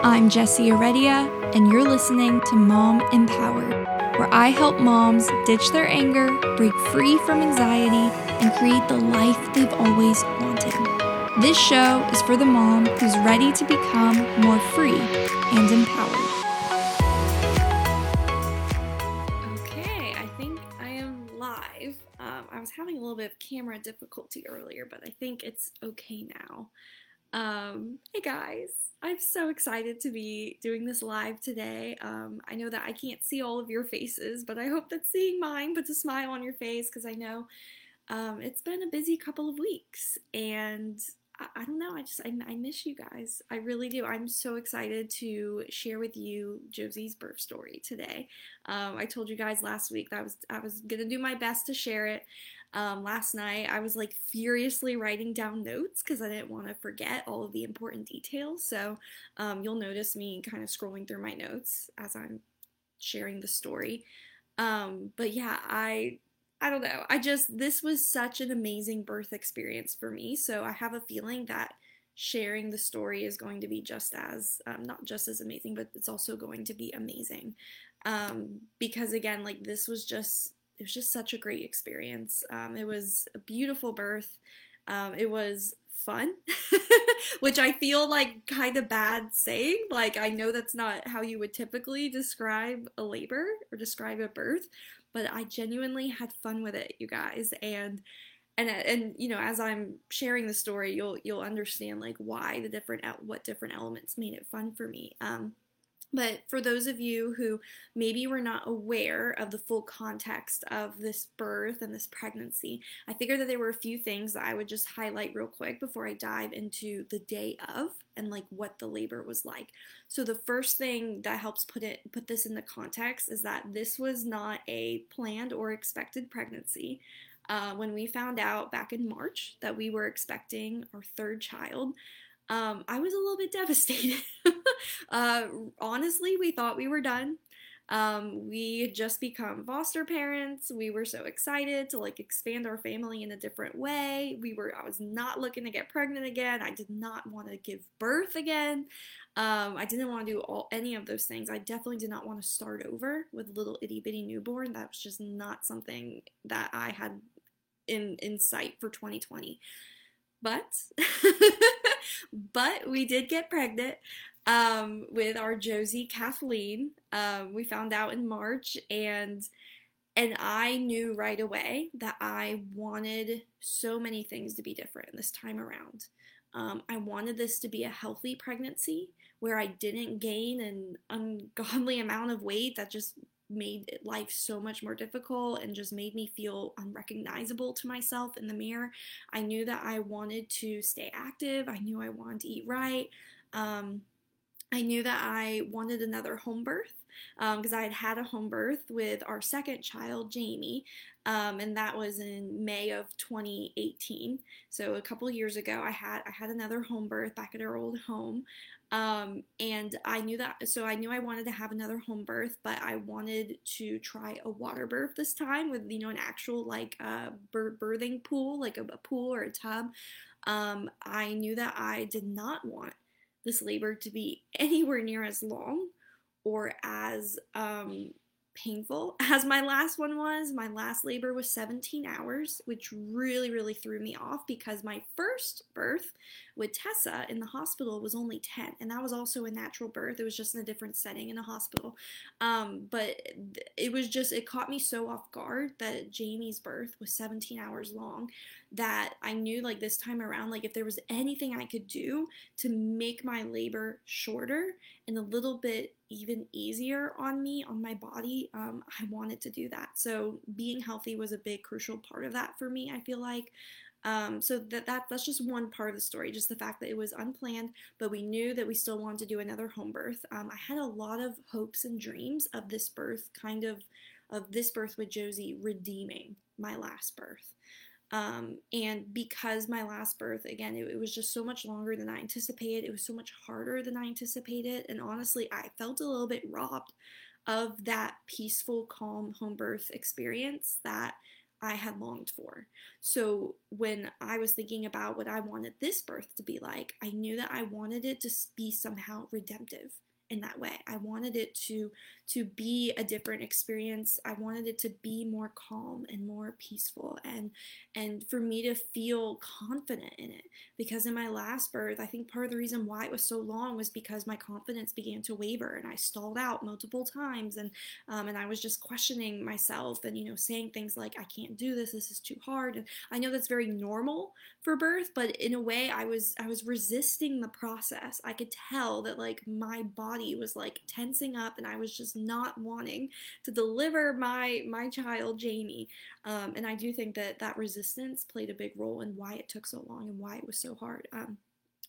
I'm Jessie Heredia, and you're listening to Mom Empowered, where I help moms ditch their anger, break free from anxiety, and create the life they've always wanted. This show is for the mom who's ready to become more free and empowered. Okay, I think I am live. Um, I was having a little bit of camera difficulty earlier, but I think it's okay now. Um, hey guys, I'm so excited to be doing this live today. Um, I know that I can't see all of your faces, but I hope that seeing mine puts a smile on your face because I know um, it's been a busy couple of weeks and I, I don't know. I just I, I miss you guys. I really do. I'm so excited to share with you Josie's birth story today. Um, I told you guys last week that I was I was gonna do my best to share it. Um, last night I was like furiously writing down notes because I didn't want to forget all of the important details. So um, you'll notice me kind of scrolling through my notes as I'm sharing the story. Um, but yeah, I I don't know. I just, this was such an amazing birth experience for me. So I have a feeling that sharing the story is going to be just as, um, not just as amazing, but it's also going to be amazing. Um, because again, like this was just, it was just such a great experience. Um, it was a beautiful birth. Um, it was fun, which I feel like kind of bad saying. Like, I know that's not how you would typically describe a labor or describe a birth, but I genuinely had fun with it, you guys. And and and you know, as I'm sharing the story, you'll you'll understand like why the different what different elements made it fun for me. Um, but for those of you who maybe were not aware of the full context of this birth and this pregnancy, I figured that there were a few things that I would just highlight real quick before I dive into the day of and like what the labor was like. So the first thing that helps put it put this in the context is that this was not a planned or expected pregnancy. Uh, when we found out back in March that we were expecting our third child, um, I was a little bit devastated. uh, honestly, we thought we were done. Um, we had just become foster parents. We were so excited to like expand our family in a different way. We were, I was not looking to get pregnant again. I did not want to give birth again. Um, I didn't want to do all any of those things. I definitely did not want to start over with a little itty bitty newborn. That was just not something that I had in in sight for 2020. But but we did get pregnant um, with our Josie Kathleen. Um, we found out in March, and and I knew right away that I wanted so many things to be different this time around. Um, I wanted this to be a healthy pregnancy where I didn't gain an ungodly amount of weight that just made life so much more difficult and just made me feel unrecognizable to myself in the mirror. I knew that I wanted to stay active. I knew I wanted to eat right. Um, I knew that I wanted another home birth because um, I had had a home birth with our second child, Jamie, um, and that was in May of 2018. So a couple years ago, I had I had another home birth back at our old home, um, and I knew that, so I knew I wanted to have another home birth, but I wanted to try a water birth this time with, you know, an actual like uh, birthing pool, like a, a, pool or a tub. Um, I knew that I did not want this labor to be anywhere near as long or as um, painful as my last one was. My last labor was 17 hours, which really, really threw me off because my first birth with Tessa in the hospital was only 10, and that was also a natural birth. It was just in a different setting in a hospital. Um, but it was just, it caught me so off guard that Jamie's birth was 17 hours long that I knew like this time around, like if there was anything I could do to make my labor shorter and a little bit even easier on me, on my body, um, I wanted to do that. So being healthy was a big crucial part of that for me, I feel like. Um, so that, that that's just one part of the story, just the fact that it was unplanned, but we knew that we still wanted to do another home birth. Um, I had a lot of hopes and dreams of this birth, kind of of this birth with Josie redeeming my last birth. Um, and because my last birth, again, it, it, was just so much longer than I anticipated, it was so much harder than I anticipated. And honestly, I felt a little bit robbed of that peaceful, calm home birth experience that I had longed for. So when I was thinking about what I wanted this birth to be like, I knew that I wanted it to be somehow redemptive in that way. I wanted it to to be a different experience. I wanted it to be more calm and more peaceful and and for me to feel confident in it because in my last birth, I think part of the reason why it was so long was because my confidence began to waver and I stalled out multiple times and um, and I was just questioning myself and you know saying things like I can't do this, this is too hard. And I know that's very normal for birth, but in a way I was I was resisting the process. I could tell that like my body was like tensing up and I was just not wanting to deliver my my child Jamie. Um, and I do think that that resistance played a big role in why it took so long and why it was so hard. Um,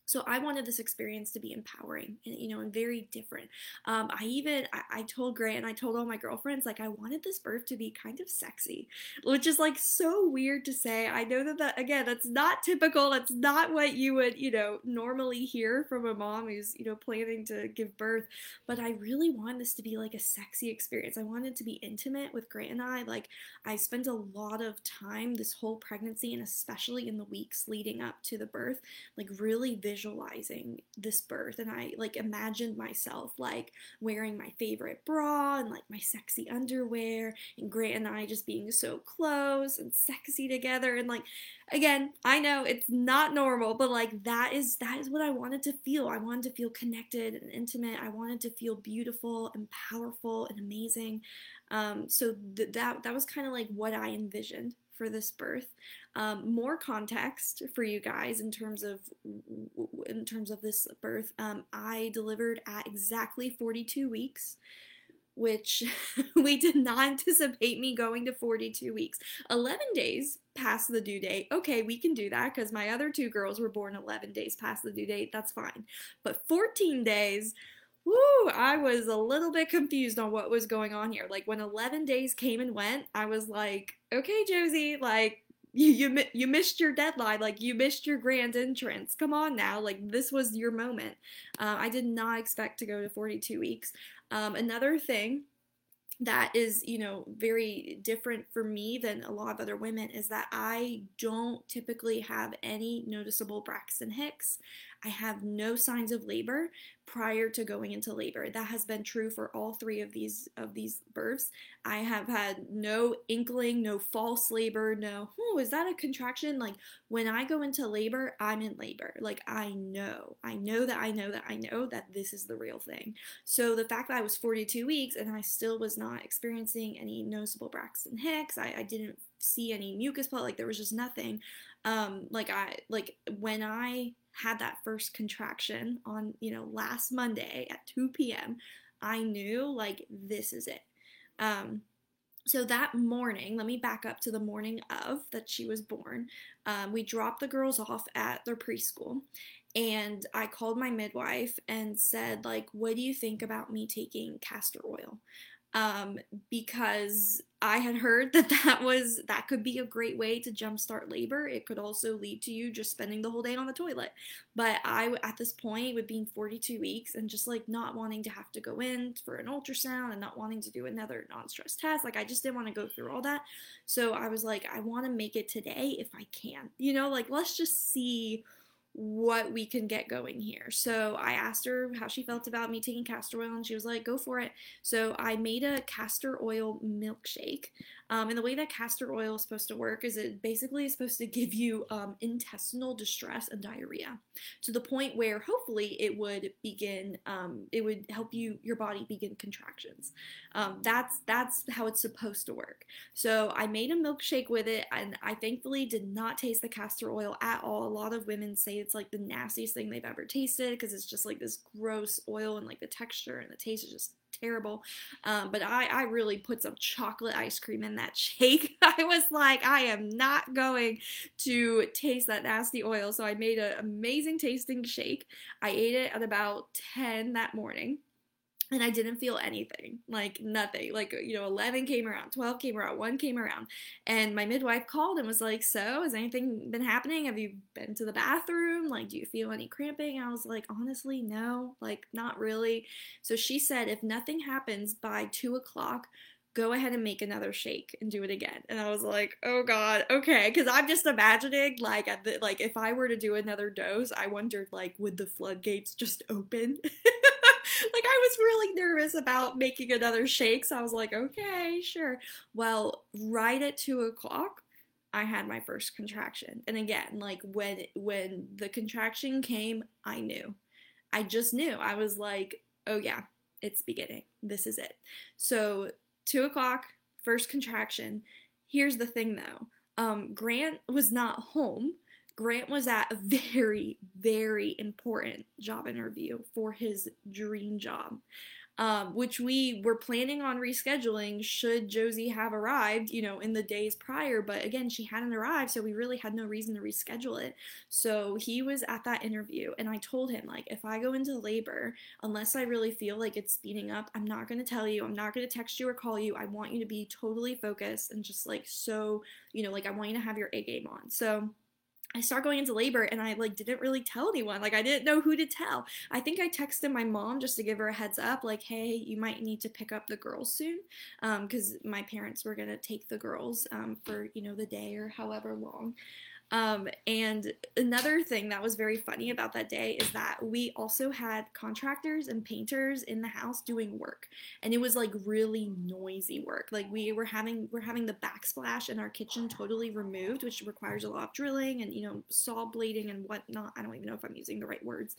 so I wanted this experience to be empowering and you know and very different. Um, I even I, I, told Grant and I told all my girlfriends like I wanted this birth to be kind of sexy, which is like so weird to say. I know that that again that's not typical. That's not what you would you know normally hear from a mom who's you know planning to give birth. But I really wanted this to be like a sexy experience. I wanted to be intimate with Grant and I. Like I spent a lot of time this whole pregnancy and especially in the weeks leading up to the birth, like really visualizing visualizing this birth and I like imagined myself like wearing my favorite bra and like my sexy underwear and Grant and I just being so close and sexy together and like again I know it's not normal but like that is that is what I wanted to feel. I wanted to feel connected and intimate. I wanted to feel beautiful and powerful and amazing. Um, so th- that that was kind of like what I envisioned for this birth. Um, more context for you guys in terms of in terms of this birth. Um, I delivered at exactly 42 weeks which we did not anticipate me going to 42 weeks. 11 days past the due date. Okay, we can do that because my other two girls were born 11 days past the due date. That's fine. But 14 days, whoo, I was a little bit confused on what was going on here. Like when 11 days came and went, I was like, okay, Josie, like you, you you missed your deadline. Like you missed your grand entrance. Come on now. Like this was your moment. Uh, i did not expect to go to 42 weeks. Um, another thing that is you know very different for me than a lot of other women is that i don't typically have any noticeable braxton hicks I have no signs of labor prior to going into labor. That has been true for all three of these of these births. I have had no inkling, no false labor, no, oh, is that a contraction? Like when I go into labor, I'm in labor. Like I know, I know that I know that I know that this is the real thing. So the fact that I was 42 weeks and I still was not experiencing any noticeable Braxton Hicks, I, I didn't see any mucus plug, like there was just nothing. Um, like I like when I had that first contraction on, you know, last Monday at 2 p.m., I knew like this is it. Um, so that morning, let me back up to the morning of that she was born. Um, we dropped the girls off at their preschool, and I called my midwife and said, like, what do you think about me taking castor oil? Um, because I had heard that that was that could be a great way to jumpstart labor. It could also lead to you just spending the whole day on the toilet. But I, at this point, with being 42 weeks and just like not wanting to have to go in for an ultrasound and not wanting to do another non-stress test, like I just didn't want to go through all that. So I was like, I want to make it today if I can. You know, like let's just see what we can get going here. So I asked her how she felt about me taking castor oil, and she was like, go for it. So I made a castor oil milkshake. Um, and the way that castor oil is supposed to work is it basically is supposed to give you um, intestinal distress and diarrhea to the point where hopefully it would begin, um, it would help you, your body begin contractions. Um, that's, that's how it's supposed to work. So I made a milkshake with it and I thankfully did not taste the castor oil at all. A lot of women say it's like the nastiest thing they've ever tasted because it's just like this gross oil and like the texture and the taste is just terrible. Um, but I, I really put some chocolate ice cream in that shake. I was like, I am not going to taste that nasty oil. So I made an amazing tasting shake. I ate it at about 10 that morning and I didn't feel anything, like nothing. Like, you know, 11 came around, 12 came around, 1 came around. And my midwife called and was like, So, has anything been happening? Have you been to the bathroom? Like, do you feel any cramping? I was like, Honestly, no, like, not really. So she said, If nothing happens by 2 o'clock, go ahead and make another shake and do it again. And I was like, oh God, okay. Cause I'm just imagining like at the, like if I were to do another dose, I wondered like, would the floodgates just open? I was really nervous about making another shake. So I was like, okay, sure. Well, right at two o'clock, I had my first contraction. And again, like when when the contraction came, I knew. I just knew. I was like, oh yeah, it's beginning. This is it. So two o'clock, first contraction. Here's the thing though. Um, Grant was not home. Grant was at a very, very important job interview for his dream job um, which we were planning on rescheduling should Josie have arrived, you know, in the days prior. But again, she hadn't arrived, so we really had no reason to reschedule it. So he was at that interview, and I told him, like, if I go into labor, unless I really feel like it's speeding up, I'm not going to tell you. I'm not going to text you or call you. I want you to be totally focused and just like so, you know, like I want you to have your A game on. So, I start going into labor and I like didn't really tell anyone. Like I didn't know who to tell. I think I texted my mom just to give her a heads up, like, hey, you might need to pick up the girls soon, because um, my parents were gonna take the girls um, for you know the day or however long. Um, and another thing that was very funny about that day is that we also had contractors and painters in the house doing work, and it was like really noisy work. Like we were having we're having the backsplash in our kitchen totally removed, which requires a lot of drilling and you know saw blading and whatnot. I don't even know if I'm using the right words,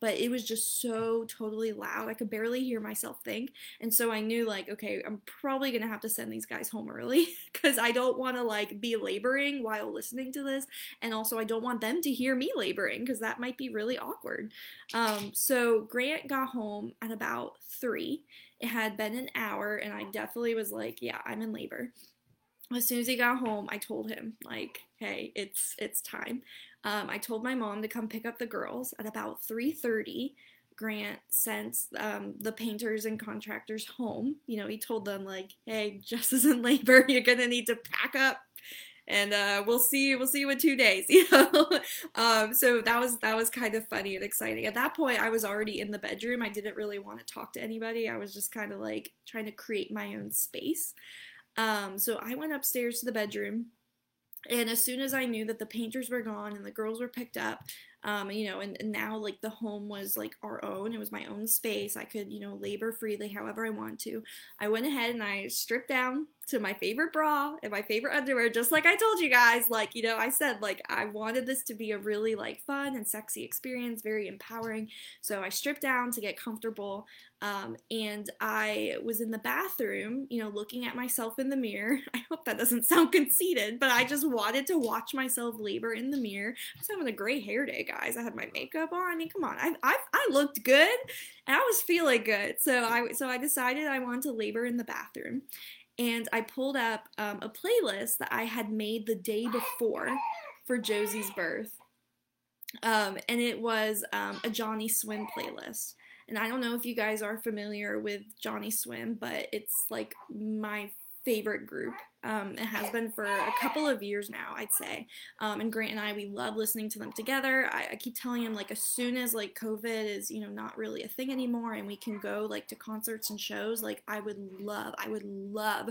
but it was just so totally loud. I could barely hear myself think, and so I knew like okay, I'm probably gonna have to send these guys home early because I don't want to like be laboring while listening to this and also I don't want them to hear me laboring because that might be really awkward. Um, so Grant got home at about three. It had been an hour, and I definitely was like, "Yeah, I'm in labor." As soon as he got home, I told him like, "Hey, it's it's time." Um, I told my mom to come pick up the girls at about 3:30. Grant sent um, the painters and contractors home. You know, he told them like, "Hey, Jess is in labor. You're gonna need to pack up and uh, we'll see we'll see you in two days you know um, so that was that was kind of funny and exciting at that point i was already in the bedroom i didn't really want to talk to anybody i was just kind of like trying to create my own space um, so i went upstairs to the bedroom and as soon as i knew that the painters were gone and the girls were picked up um, you know, and, and now like the home was like our own. It was my own space. I could, you know, labor freely however I want to. I went ahead and I stripped down to my favorite bra and my favorite underwear, just like I told you guys. Like, you know, I said, like, I wanted this to be a really, like, fun and sexy experience, very empowering. So I stripped down to get comfortable. Um, and I was in the bathroom, you know, looking at myself in the mirror. I hope that doesn't sound conceited, but I just wanted to watch myself labor in the mirror. I was having a great hair day, guys. I had my makeup on. I mean, come on, I, I, I looked good and I was feeling good. So I, so I decided I wanted to labor in the bathroom and I pulled up um, a playlist that I had made the day before for Josie's birth. Um, and it was um, a Johnny Swim playlist. And I don't know if you guys are familiar with Johnny Swim, but it's like my favorite group. Um, it has been for a couple of years now, I'd say. Um, and Grant and I, we love listening to them together. I, I, keep telling him like as soon as like COVID is, you know, not really a thing anymore, and we can go like to concerts and shows, like I would love, I would love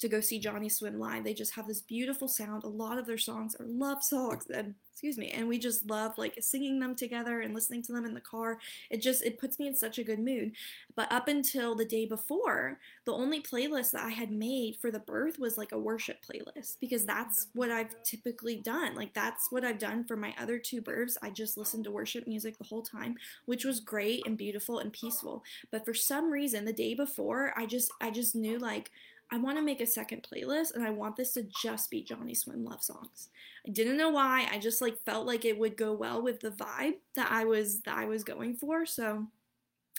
to go see Johnny Swim live. They just have this beautiful sound. A lot of their songs are love songs, and excuse me and we just love like singing them together and listening to them in the car. It just it puts me in such a good mood. But up until the day before the only playlist that i had made for the birth was like a worship playlist because that's what i've typically done. Like that's what i've done for my other two births. I just listened to worship music the whole time which was great and beautiful and peaceful. But for some reason the day before i just i just knew like I want to make a second playlist and I want this to just be Johnny Swim love songs. I didn't know why. I just like felt like it would go well with the vibe that I was that I was going for. So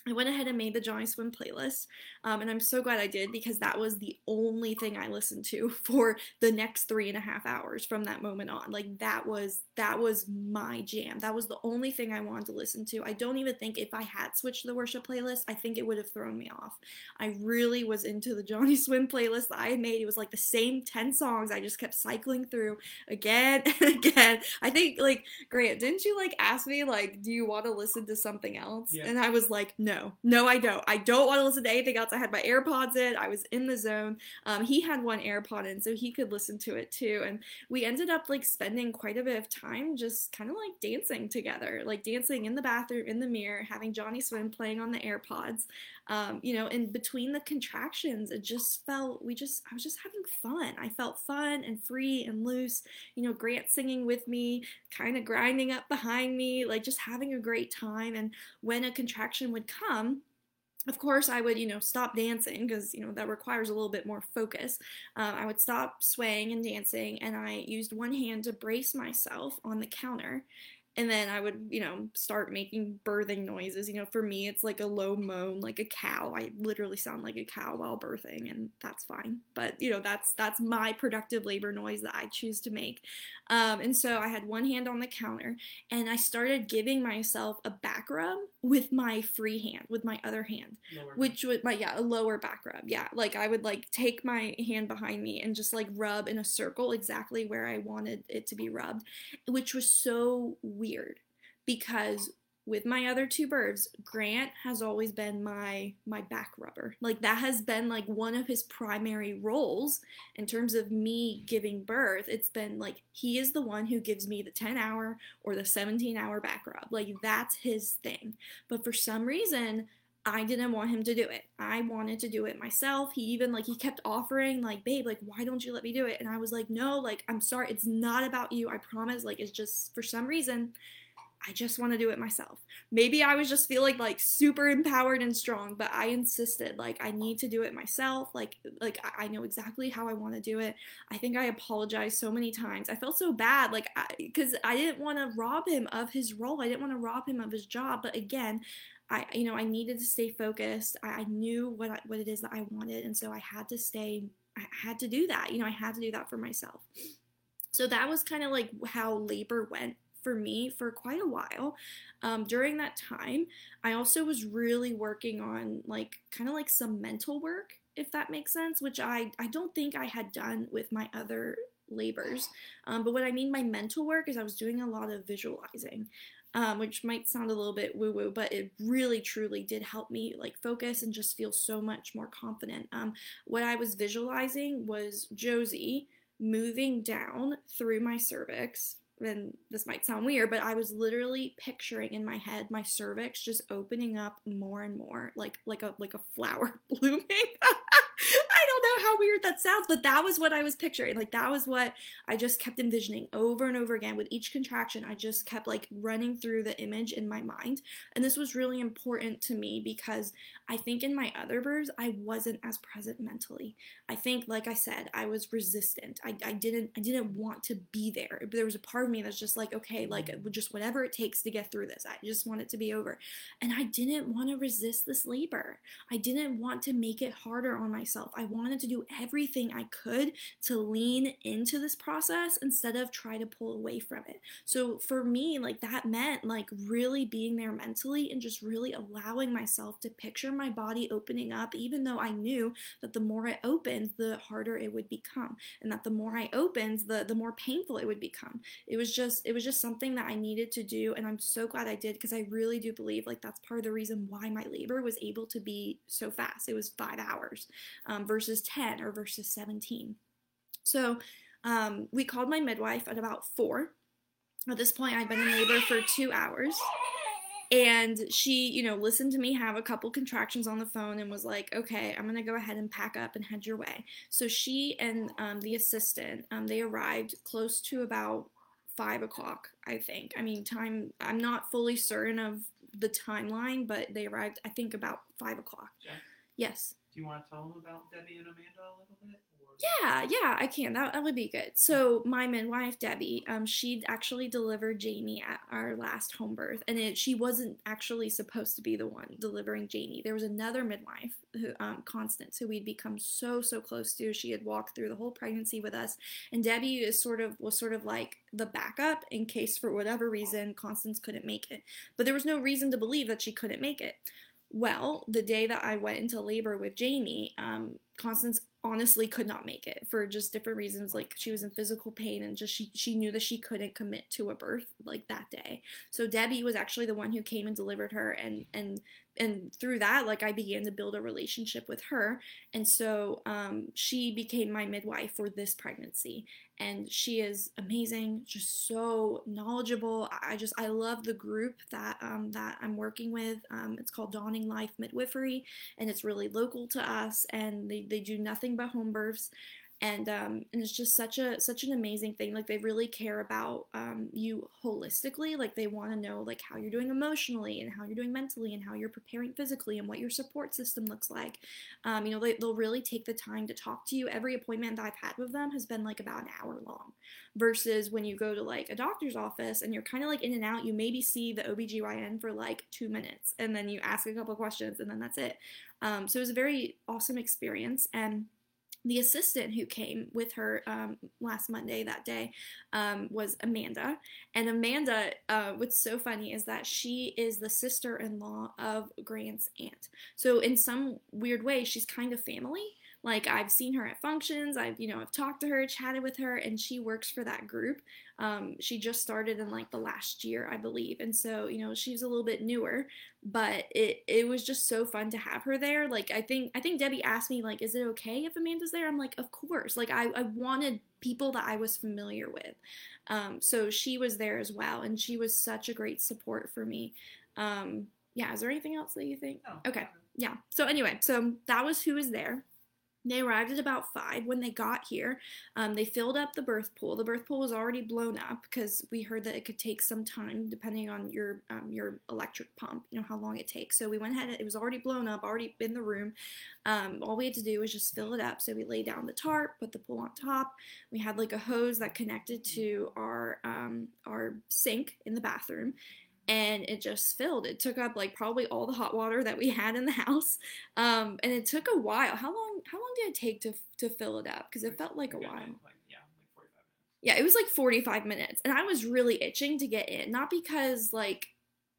I went ahead and made the Johnny Swim playlist, um, and I'm so glad I did because that was the only thing I listened to for the next three and a half hours from that moment on. Like that was that was my jam. That was the only thing I wanted to listen to. I don't even think if I had switched the worship playlist, I think it would have thrown me off. I really was into the Johnny Swim playlist that I had made. It was like the same ten songs. I just kept cycling through again and again. I think like Grant, didn't you like ask me like, do you want to listen to something else? Yeah. And I was like, no no, no, I don't. I don't want to listen to anything else. I had my AirPods in. I was in the zone. Um, he had one AirPod in, so he could listen to it too. And we ended up like spending quite a bit of time just kind of like dancing together, like dancing in the bathroom, in the mirror, having Johnny Swim playing on the AirPods. Um, you know, in between the contractions, it just felt we just I was just having fun. I felt fun and free and loose. You know, Grant singing with me, kind of grinding up behind me, like just having a great time. And when a contraction would come, of course, I would, you know, stop dancing because, you know, that requires a little bit more focus. Um, I would stop swaying and dancing, and I used one hand to brace myself on the counter and then I would, you know, start making birthing noises. You know, for me, it's like a low moan, like a cow. I literally sound like a cow while birthing, and that's fine. But you know, that's that's my productive labor noise that I choose to make. Um, and so I had one hand on the counter, and I started giving myself a back rub with my free hand, with my other hand, lower which would my yeah a lower back rub. Yeah, like I would like take my hand behind me and just like rub in a circle exactly where I wanted it to be rubbed, which was so weird because with my other two birds, Grant has always been my my back rubber. Like that has been like one of his primary roles in terms of me giving birth. It's been like he is the one who gives me the 10 hour or the 17 hour back rub. Like that's his thing. But for some reason, I didn't want him to do it. I wanted to do it myself. He even like he kept offering like, "Babe, like why don't you let me do it?" And I was like, "No, like I'm sorry. It's not about you. I promise. Like it's just for some reason I just want to do it myself. Maybe I was just feeling like super empowered and strong, but I insisted like I need to do it myself. Like like I know exactly how I want to do it. I think I apologized so many times. I felt so bad like cuz I, didn't want to rob him of his role. I didn't want to rob him of his job, but again, I you know, I needed to stay focused. I, I knew what I, what it is that I wanted, and so I had to stay I had to do that. You know, I had to do that for myself. So that was kind of like how labor went for me for quite a while. Um, during that time, I also was really working on like kind of like some mental work, if that makes sense, which I, I don't think I had done with my other labors. Um, but what I mean by mental work is I was doing a lot of visualizing. Um, which might sound a little bit woo woo, but it really truly did help me like focus and just feel so much more confident. Um, what I was visualizing was Josie moving down through my cervix and this might sound weird, but I was literally picturing in my head my cervix just opening up more and more, like like a like a flower blooming. Know how weird that sounds, but that was what I was picturing. Like that was what I just kept envisioning over and over again with each contraction. I just kept like running through the image in my mind. And this was really important to me because I think in my other births, I wasn't as present mentally. I think like I said, I was resistant. I, I didn't I didn't want to be there. There was a part of me that's just like, okay, like uh, just whatever it takes to get through this. I just want it to be over. And I didn't want to resist this labor. I didn't want to make it harder on myself. I wanted to do everything I could to lean into this process instead of try to pull away from it. So for me, like that meant like really being there mentally and just really allowing myself to picture my body opening up, even though I knew that the more it opened, the harder it would become. And that the more I opened, the the more painful it would become. It was just it was just something that I needed to do. And I'm so glad I did because I really do believe like that's part of the reason why my labor was able to be so fast. It was five hours um, versus 10 or versus 17. So um, we called my midwife at about four. At this point, I'd been in labor for two hours. And she, you know, listened to me have a couple contractions on the phone and was like, okay, I'm going to go ahead and pack up and head your way. So she and um, the assistant, um, they arrived close to about five o'clock, I think. I mean, time, I'm not fully certain of the timeline, but they arrived, I think, about five o'clock. Yeah. Yes. Do you want to tell them about Debbie and Amanda a little bit? Yeah, yeah, I can. That, that would be good. So my midwife Debbie, um, she actually delivered Jamie at our last home birth, and it, she wasn't actually supposed to be the one delivering Jamie. There was another midwife, who, um, Constance, who we'd become so so close to. She had walked through the whole pregnancy with us, and Debbie is sort of was sort of like the backup in case for whatever reason Constance couldn't make it. But there was no reason to believe that she couldn't make it. Well, the day that I went into labor with Jamie, um, Constance honestly could not make it for just different reasons. Like she was in physical pain and just she she knew that she couldn't commit to a birth like that day. So Debbie was actually the one who came and delivered her, and and and through that like i began to build a relationship with her and so um, she became my midwife for this pregnancy and she is amazing just so knowledgeable i just i love the group that um, that i'm working with um, it's called dawning life midwifery and it's really local to us and they, they do nothing but home births and um, and it's just such a such an amazing thing like they really care about um, you holistically like they want to know like how you're doing emotionally and how you're doing mentally and how you're preparing physically and what your support system looks like. Um, you know they, they'll really take the time to talk to you. Every appointment that i've had with them has been like about an hour long versus when you go to like a doctor's office and you're kind of like in and out you maybe see the obgyn for like two minutes and then you ask a couple questions and then that's it. Um, so it was a very awesome experience and the assistant who came with her um, last Monday that day um, was Amanda. And Amanda, uh, what's so funny is that she is the sister in law of Grant's aunt. So, in some weird way, she's kind of family. Like I've seen her at functions, I've you know I've talked to her, chatted with her, and she works for that group. Um, she just started in like the last year, I believe, and so you know she's a little bit newer, but it it was just so fun to have her there. Like I think I think Debbie asked me like, is it okay if Amanda's there? I'm like, of course. Like I I wanted people that I was familiar with, um, so she was there as well, and she was such a great support for me. Um, yeah, is there anything else that you think? No. Okay, yeah. So anyway, so that was who was there. They arrived at about five. When they got here, um, they filled up the birth pool. The birth pool was already blown up because we heard that it could take some time, depending on your um, your electric pump. You know how long it takes. So we went ahead. It was already blown up, already in the room. Um, all we had to do was just fill it up. So we laid down the tarp, put the pool on top. We had like a hose that connected to our um, our sink in the bathroom, and it just filled. It took up like probably all the hot water that we had in the house, um, and it took a while. How long? How long did it take to to fill it up? Because it felt like a while. Like, yeah, like 45. Yeah, it was like 45 minutes, and I was really itching to get in. Not because like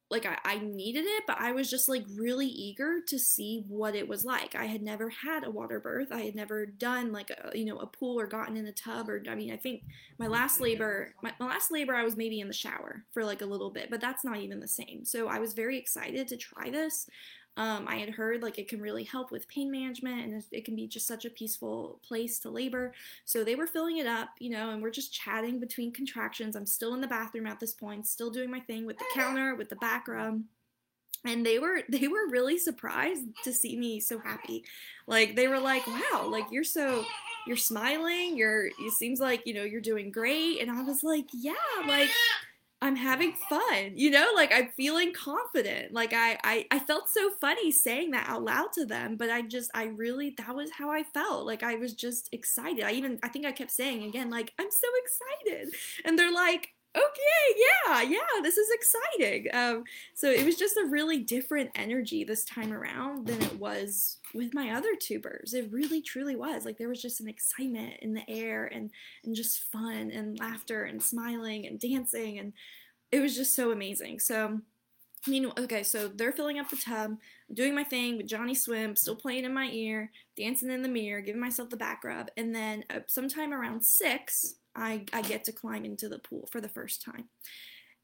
like I, I needed it, but I was just like really eager to see what it was like. I had never had a water birth. I had never done like a you know a pool or gotten in a tub or I mean I think my last mm-hmm. labor my, my last labor I was maybe in the shower for like a little bit, but that's not even the same. So I was very excited to try this. Um, I had heard like it can really help with pain management and it- can be just such a peaceful place to labor. So they were filling it up, you know, and we're just chatting between contractions. I'm still in the bathroom at this point, still doing my thing with the counter, with the back. And they were they were really surprised to see me so happy. Like they were like, "Wow, like you're so you're smiling. You're it seems like, you know, you're doing great." And I was like, "Yeah, like I'm having fun, you know, like I'm feeling confident. Like I, I, I felt so funny saying that out loud to them, but I just, I really, that was how I felt. Like I was just excited. I even, I think I kept saying again, like, I'm so excited. And they're like, okay, yeah, yeah, this is exciting. Um, so it was just a really different energy this time around than it was with my other tubers. It really truly was. Like there was just an excitement in the air and and just fun and laughter and smiling and dancing and it was just so amazing. So I mean, okay, so they're filling up the tub, doing my thing with Johnny Swim, still playing in my ear, dancing in the mirror, giving myself the back rub, and then uh, sometime around six, I, I get to climb into the pool for the first time.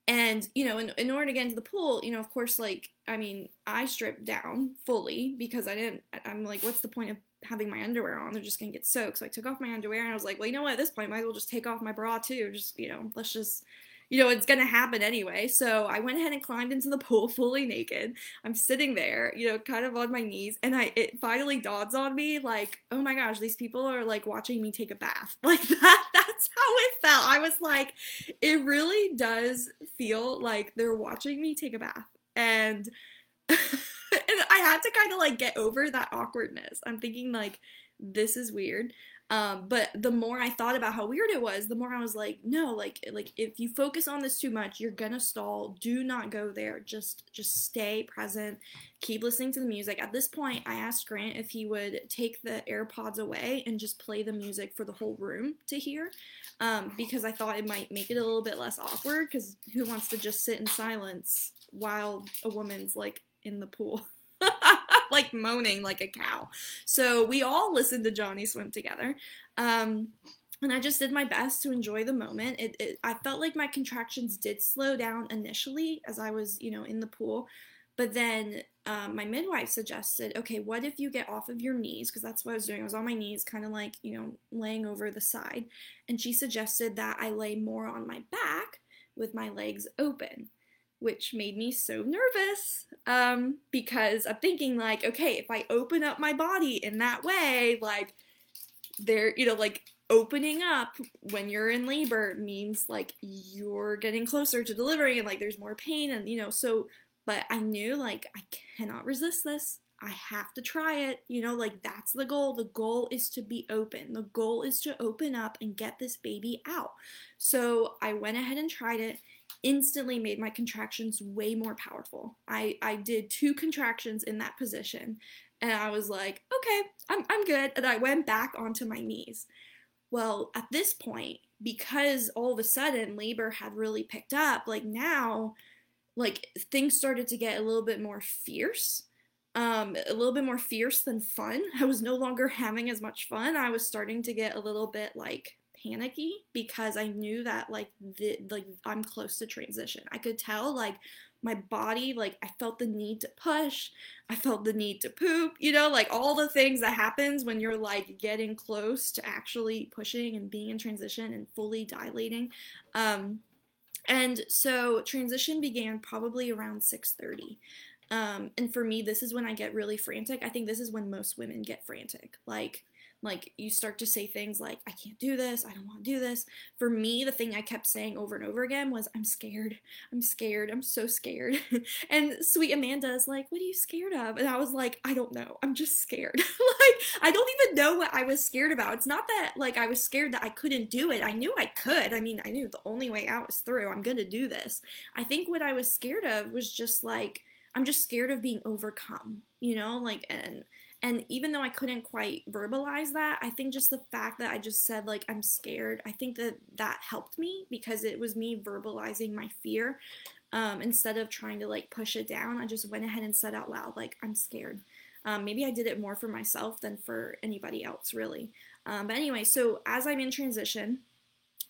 And, you know, in, in order to get into the pool, you know, of course, like, I mean, I stripped down fully because I didn't, I'm like, what's the point of having my underwear on? They're just gonna get soaked. So I took off my underwear and I was like, well, you know what, at this point, I might as well just take off my bra too. Just, you know, let's just, you know, it's gonna happen anyway. So I went ahead and climbed into the pool fully naked. I'm sitting there, you know, kind of on my knees, and I it finally dawns on me like, oh my gosh, these people are like watching me take a bath. Like that, that that's how it felt. I was like, it really does feel like they're watching me take a bath. And and I had to kind of like get over that awkwardness. I'm thinking like this is weird. Um, but the more I thought about how weird it was, the more I was like, no, like like if you focus on this too much, you're gonna stall. Do not go there. Just just stay present. Keep listening to the music. At this point, I asked Grant if he would take the AirPods away and just play the music for the whole room to hear, um, because I thought it might make it a little bit less awkward. Because who wants to just sit in silence while a woman's like in the pool? like moaning like a cow. So we all listened to Johnny swim together. Um, and I just did my best to enjoy the moment. It, it, I felt like my contractions did slow down initially as I was, you know, in the pool, but then um, my midwife suggested, okay, what if you get off of your knees? Because that's what I was doing. I was on my knees, kind of like, you know, laying over the side. And she suggested that I lay more on my back with my legs open, which made me so nervous um, because I'm thinking, like, okay, if I open up my body in that way, like, there, you know, like, opening up when you're in labor means like you're getting closer to delivering and like there's more pain and you know so but I knew like I cannot resist this. I have to try it. You know, like that's the goal. The goal is to be open. The goal is to open up and get this baby out. So I went ahead and tried it. Instantly made my contractions way more powerful. I, I did two contractions in that position and I was like, okay, I'm, I'm good. And I went back onto my knees. Well, at this point, because all of a sudden labor had really picked up, like now like things started to get a little bit more fierce um, a little bit more fierce than fun. I was no longer having as much fun. I was starting to get a little bit like panicky because I knew that like the like I'm close to transition. I could tell like my body like I felt the need to push. I felt the need to poop, you know, like all the things that happens when you're like getting close to actually pushing and being in transition and fully dilating. Um and so transition began probably around 6:30. Um, and for me, this is when I get really frantic. I think this is when most women get frantic. Like like you start to say things like i can't do this i don't want to do this. For me the thing i kept saying over and over again was i'm scared i'm scared i'm so scared. And sweet amanda is like what are you scared of? And i was like i don't know i'm just scared. Like i don't even know what i was scared about. It's not that like i was scared that i couldn't do it i knew i could i mean i knew the only way out was through i'm gonna do this. I think what i was scared of was just like i'm just scared of being overcome you know like and and even though I couldn't quite verbalize that, I think just the fact that I just said, like, I'm scared, I think that that helped me because it was me verbalizing my fear. Um, instead of trying to like push it down, I just went ahead and said out loud, like, I'm scared. Um, maybe I did it more for myself than for anybody else, really. Um, but anyway, so as I'm in transition,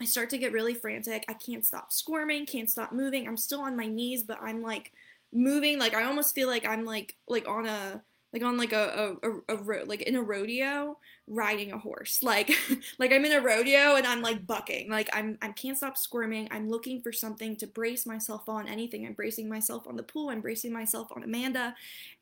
I start to get really frantic. I can't stop squirming, can't stop moving. I'm still on my knees, but I'm like moving. Like I almost feel like I'm like like on a like on like a, a, a, a like in a rodeo riding a horse. Like like i'm in a rodeo and i'm like bucking. Like i'm i can't stop squirming. I'm looking for something to brace myself on anything. I'm bracing myself on the pool. I'm bracing myself on amanda.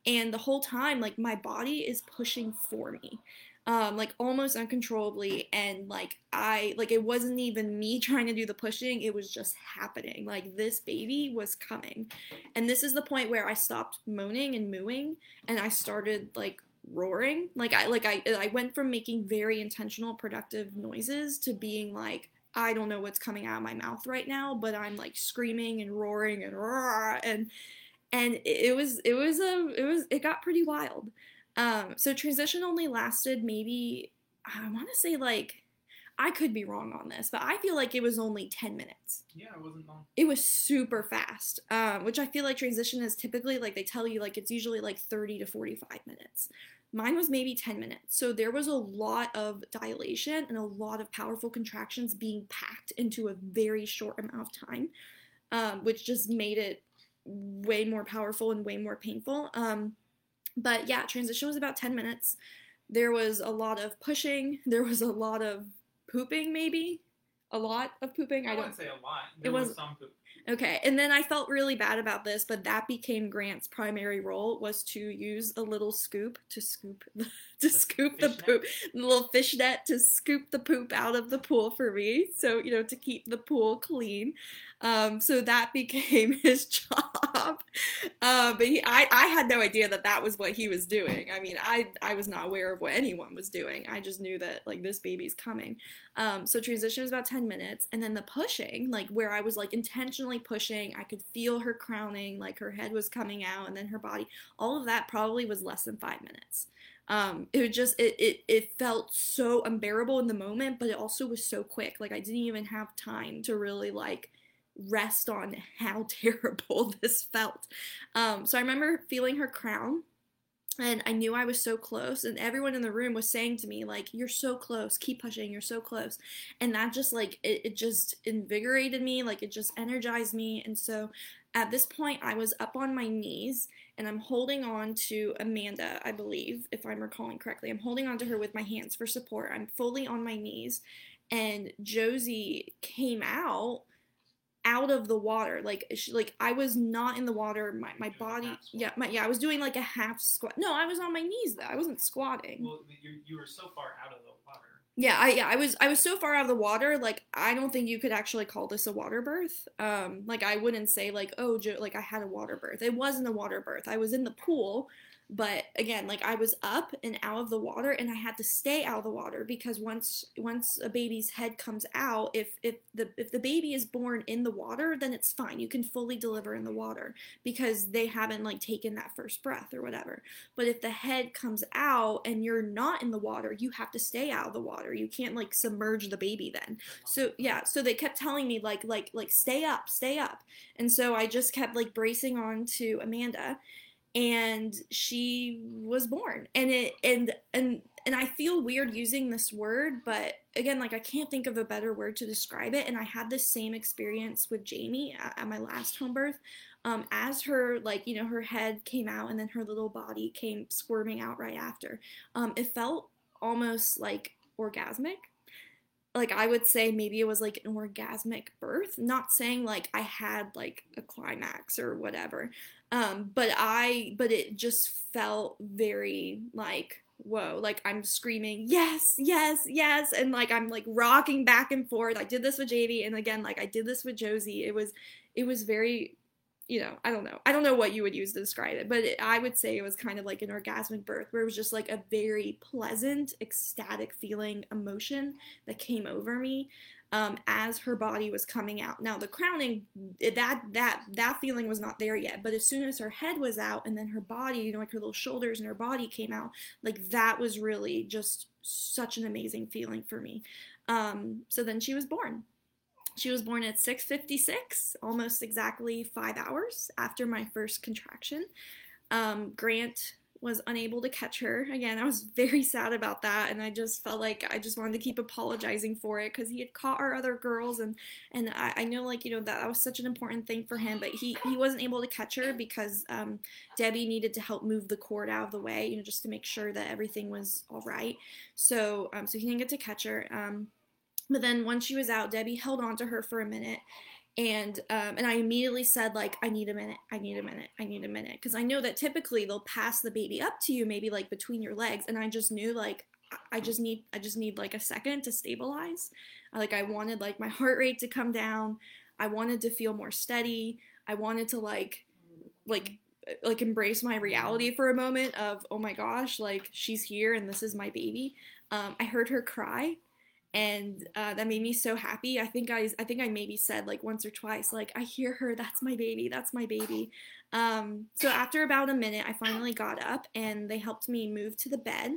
And the whole time like my body is pushing for me um, like almost uncontrollably and like i like it wasn't even me trying to do the pushing it was just happening. Like this baby was coming. And this is the point where i stopped moaning and mooing and i started like roaring. Like i like i i went from making very intentional productive noises to being like i don't know what's coming out of my mouth right now but i'm like screaming and roaring and roar and and it was it was a it was it got pretty wild um, so transition only lasted maybe, I want to say like, I could be wrong on this, but I feel like it was only 10 minutes. Yeah, it wasn't long. It was super fast, um, which I feel like transition is typically like they tell you like it's usually like 30 to 45 minutes. Mine was maybe 10 minutes. So there was a lot of dilation and a lot of powerful contractions being packed into a very short amount of time, um, which just made it way more powerful and way more painful. Um, but yeah, transition was about 10 minutes. There was a lot of pushing, there was a lot of pooping, maybe. A lot of pooping. I, I wouldn't don't say a lot. There It was, was- some poop. Okay, and then I felt really bad about this, but that became Grant's primary role was to use a little scoop to scoop to scoop the poop, the little fishnet to scoop the poop out of the pool for me. So you know to keep the pool clean. Um, so that became his job. Uh, but he, I, I had no idea that that was what he was doing. I mean, I, I was not aware of what anyone was doing. I just knew that like this baby's coming. Um, so transition was about 10 minutes. And then the pushing, like where I was like intentionally pushing, I could feel her crowning, like her head was coming out and then her body, all of that probably was less than five minutes. Um, it just, it, it, it felt so unbearable in the moment, but it also was so quick. Like I didn't even have time to really like rest on how terrible this felt. Um, so I remember feeling her crown and I knew I was so close and everyone in the room was saying to me like you're so close keep pushing you're so close and that just like it, it just invigorated me like it just energized me and so at this point I was up on my knees and I'm holding on to Amanda, I believe, if I'm recalling correctly. I'm holding on to her with my hands for support. I'm fully on my knees, and Josie came out out of the water. Like she, like I was not in the water. My, my body yeah my yeah I was doing like a half squat. No I was on my knees though. I wasn't squatting. Well, you, you were so far out of the water. Yeah I yeah I was I was so far out of the water like I don't think you could actually call this a water birth. Um like I wouldn't say like oh jo- like I had a water birth. It wasn't a water birth. I was in the pool but again like i was up and out of the water and i had to stay out of the water because once once a baby's head comes out if if the if the baby is born in the water then it's fine. You can fully deliver in the water because they haven't like taken that first breath or whatever. But if the head comes out and you're not in the water you have to stay out of the water. You can't like submerge the baby then. So yeah so they kept telling me like like like stay up stay up. And so i just kept like bracing on to amanda and she was born. And it and and and I feel weird using this word but again like I can't think of a better word to describe it. And I had the same experience with Jamie at, at my last home birth um, as her like you know her head came out and then her little body came squirming out right after. Um, it felt almost like orgasmic. Like I would say maybe it was like an orgasmic birth. Not saying like I had like a climax or whatever um but i but it just felt very like whoa like i'm screaming yes yes yes and like i'm like rocking back and forth. I did this with JV and again like i did this with josie. It was it was very you know i don't know. I don't know what you would use to describe it but it, i would say it was kind of like an orgasmic birth where it was just like a very pleasant ecstatic feeling emotion that came over me um, as her body was coming out. Now the crowning, that that that feeling was not there yet. But as soon as her head was out, and then her body, you know, like her little shoulders and her body came out, like that was really just such an amazing feeling for me. Um, so then she was born. She was born at 6:56, almost exactly five hours after my first contraction. Um, Grant was unable to catch her. Again, I was very sad about that, and I just felt like I just wanted to keep apologizing for it because he had caught our other girls, and and I, I, know like you know that, that was such an important thing for him, but he he wasn't able to catch her because um, Debbie needed to help move the cord out of the way, you know, just to make sure that everything was all right. So um, so he didn't get to catch her. Um, but then once she was out, Debbie held on to her for a minute and um, and I immediately said like I need a minute, I need a minute, I need a minute because I know that typically they'll pass the baby up to you maybe like between your legs, and I just knew like I just need I just need like a second to stabilize. Like I wanted like my heart rate to come down. I wanted to feel more steady. I wanted to like like like embrace my reality for a moment of oh my gosh like she's here and this is my baby. Um, I heard her cry and uh, that made me so happy. I think I I think I maybe said like once or twice like I hear her. That's my baby. That's my baby. Um, so after about a minute, I finally got up and they helped me move to the bed.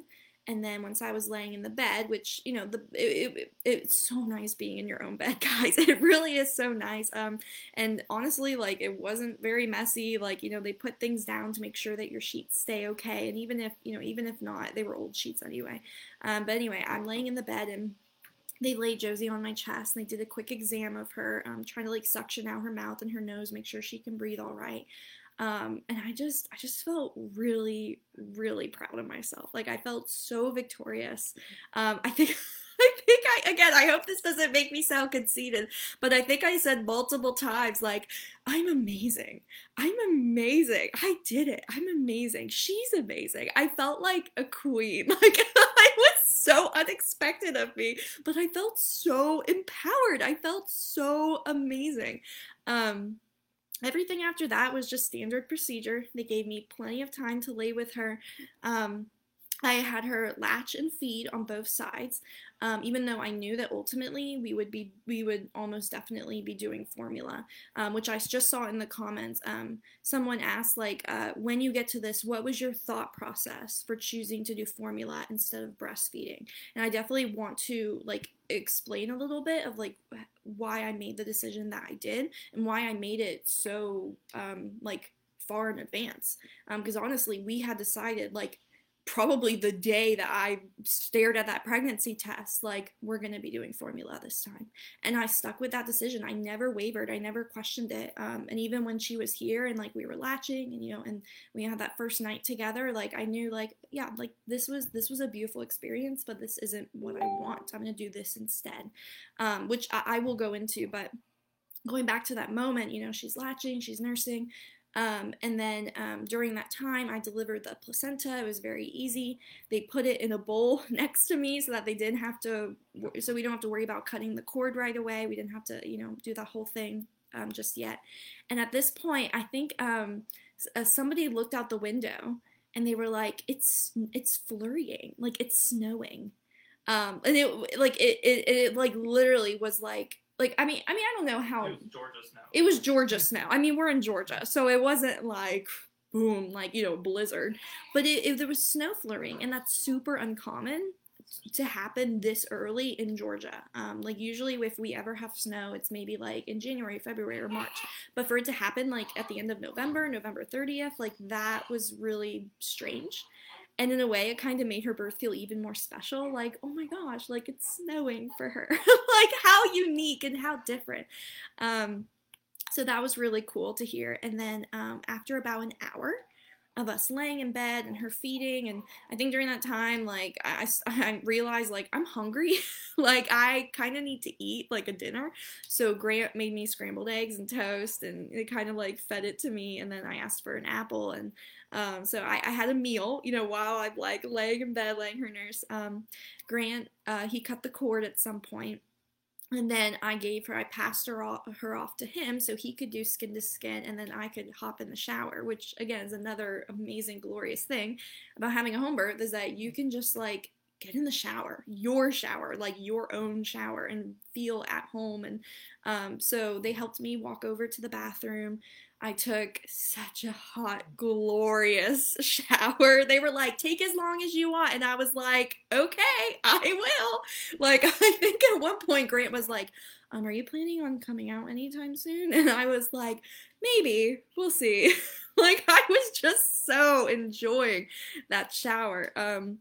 And then once I was laying in the bed, which you know, the it, it, it's so nice being in your own bed, guys. It really is so nice. Um, and honestly, like it wasn't very messy. Like you know, they put things down to make sure that your sheets stay okay. And even if you know, even if not, they were old sheets anyway. Um, but anyway, I'm laying in the bed and they laid Josie on my chest and they did a quick exam of her, um, trying to like suction out her mouth and her nose, make sure she can breathe all right. Um, and I just, I just felt really, really proud of myself. Like I felt so victorious. Um, I think. I think I again I hope this doesn't make me sound conceited, but I think I said multiple times like I'm amazing. I'm amazing. I did it. I'm amazing. She's amazing. I felt like a queen. Like so unexpected of me, but I felt so empowered. I felt so amazing. Um everything after that was just standard procedure. They gave me plenty of time to lay with her. Um I had her latch and feed on both sides, um, even though I knew that ultimately we would be we would almost definitely be doing formula, um, which I just saw in the comments. Um, someone asked like, uh, when you get to this, what was your thought process for choosing to do formula instead of breastfeeding? And I definitely want to like explain a little bit of like why I made the decision that I did and why I made it so um, like far in advance. Because um, honestly, we had decided like probably the day that I stared at that pregnancy test, like, we're going to be doing formula this time. And I stuck with that decision. I never wavered. I never questioned it. Um, and even when she was here and like we were latching and, you know, and we had that first night together, like I knew like, yeah, like this was, this was a beautiful experience, but this isn't what I want. I'm going to do this instead, um, which I, I will go into, but going back to that moment, you know, she's latching, she's nursing. Um, and then um, during that time, I delivered the placenta. It was very easy. They put it in a bowl next to me so that they didn't have to, so we don't have to worry about cutting the cord right away. We didn't have to, you know, do that whole thing um, just yet. And at this point, I think um, uh, somebody looked out the window and they were like, "It's it's flurrying, like it's snowing," um, and it like it, it it like literally was like like I mean I mean I don't know how It was Georgia snow. it was Georgia snow. I mean we're in Georgia, so it wasn't like boom like you know blizzard, but it, it there was snow flurrying, and that's super uncommon to happen this early in Georgia. Um, like usually if we ever have snow, it's maybe like in January, February, or March. But for it to happen like at the end of November, November 30th, like that was really strange. And in a way, it kind of made her birth feel even more special. Like, oh my gosh, like it's snowing for her. like, how unique and how different. Um, so that was really cool to hear. And then um, after about an hour, of us laying in bed and her feeding and i think during that time like i, I realized like i'm hungry. Like i kind of need to eat like a dinner. So grant made me scrambled eggs and toast and it kind of like fed it to me and then i asked for an apple and um, so I, I, had a meal you know while i'm like laying in bed laying her nurse. Um, grant uh, he cut the cord at some point and then I gave her, I passed her off, her off to him so he could do skin to skin, and then I could hop in the shower, which again is another amazing, glorious thing about having a home birth is that you can just like get in the shower, your shower, like your own shower, and feel at home. And um, so they helped me walk over to the bathroom. I took such a hot, glorious shower. They were like, take as long as you want. And I was like, okay, I will. Like, I think at one point, Grant was like, um, are you planning on coming out anytime soon? And I was like, maybe, we'll see. like, I was just so enjoying that shower. Um,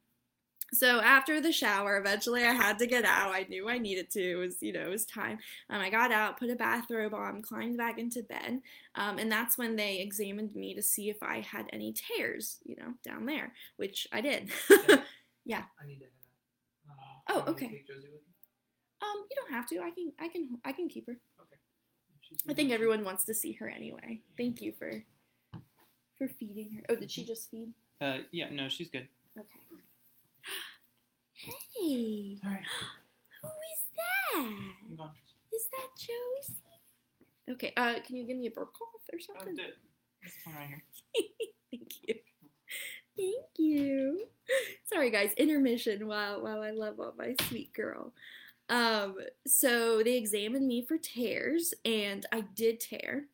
so after the shower, eventually I had to get out. I knew I needed to. It was, you know, it was time. Um, I got out, put a bathrobe on, climbed back into bed, um, and that's when they examined me to see if I had any tears, you know, down there, which I did. yeah. I need to. Uh, Oh, do you want me to okay. take Josie with you? Um, you don't have to. I can, I can, I can keep her. Okay. I think everyone wants to see her anyway. Thank you for, for feeding her. Oh, did she just feed? Uh, yeah, no, she's good. Okay. Hey, All right. who is that? Is that Josie? Okay, uh, can you give me a burp cough or Oh, something? the, this one right here. Thank you. Thank you. Sorry guys, intermission while while I love on my sweet girl. Um, so they examined me for tears and I did tear.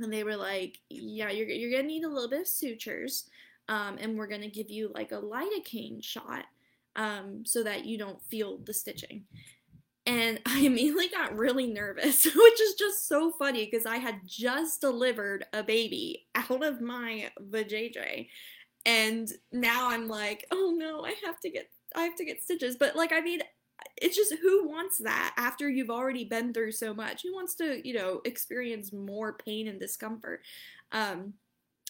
And they were like, Yeah, you're you're gonna need a little bit of sutures. Um, and we're gonna give you like a lidocaine shot um, so that you don't feel the stitching. And I immediately got really nervous, which is just so funny because I had just delivered a baby out of my vajayjay. And now I'm like, oh no, I have to get I have to get stitches. But like I mean, it's just who wants that after you've already been through so much? Who wants to, you know, experience more pain and discomfort? Um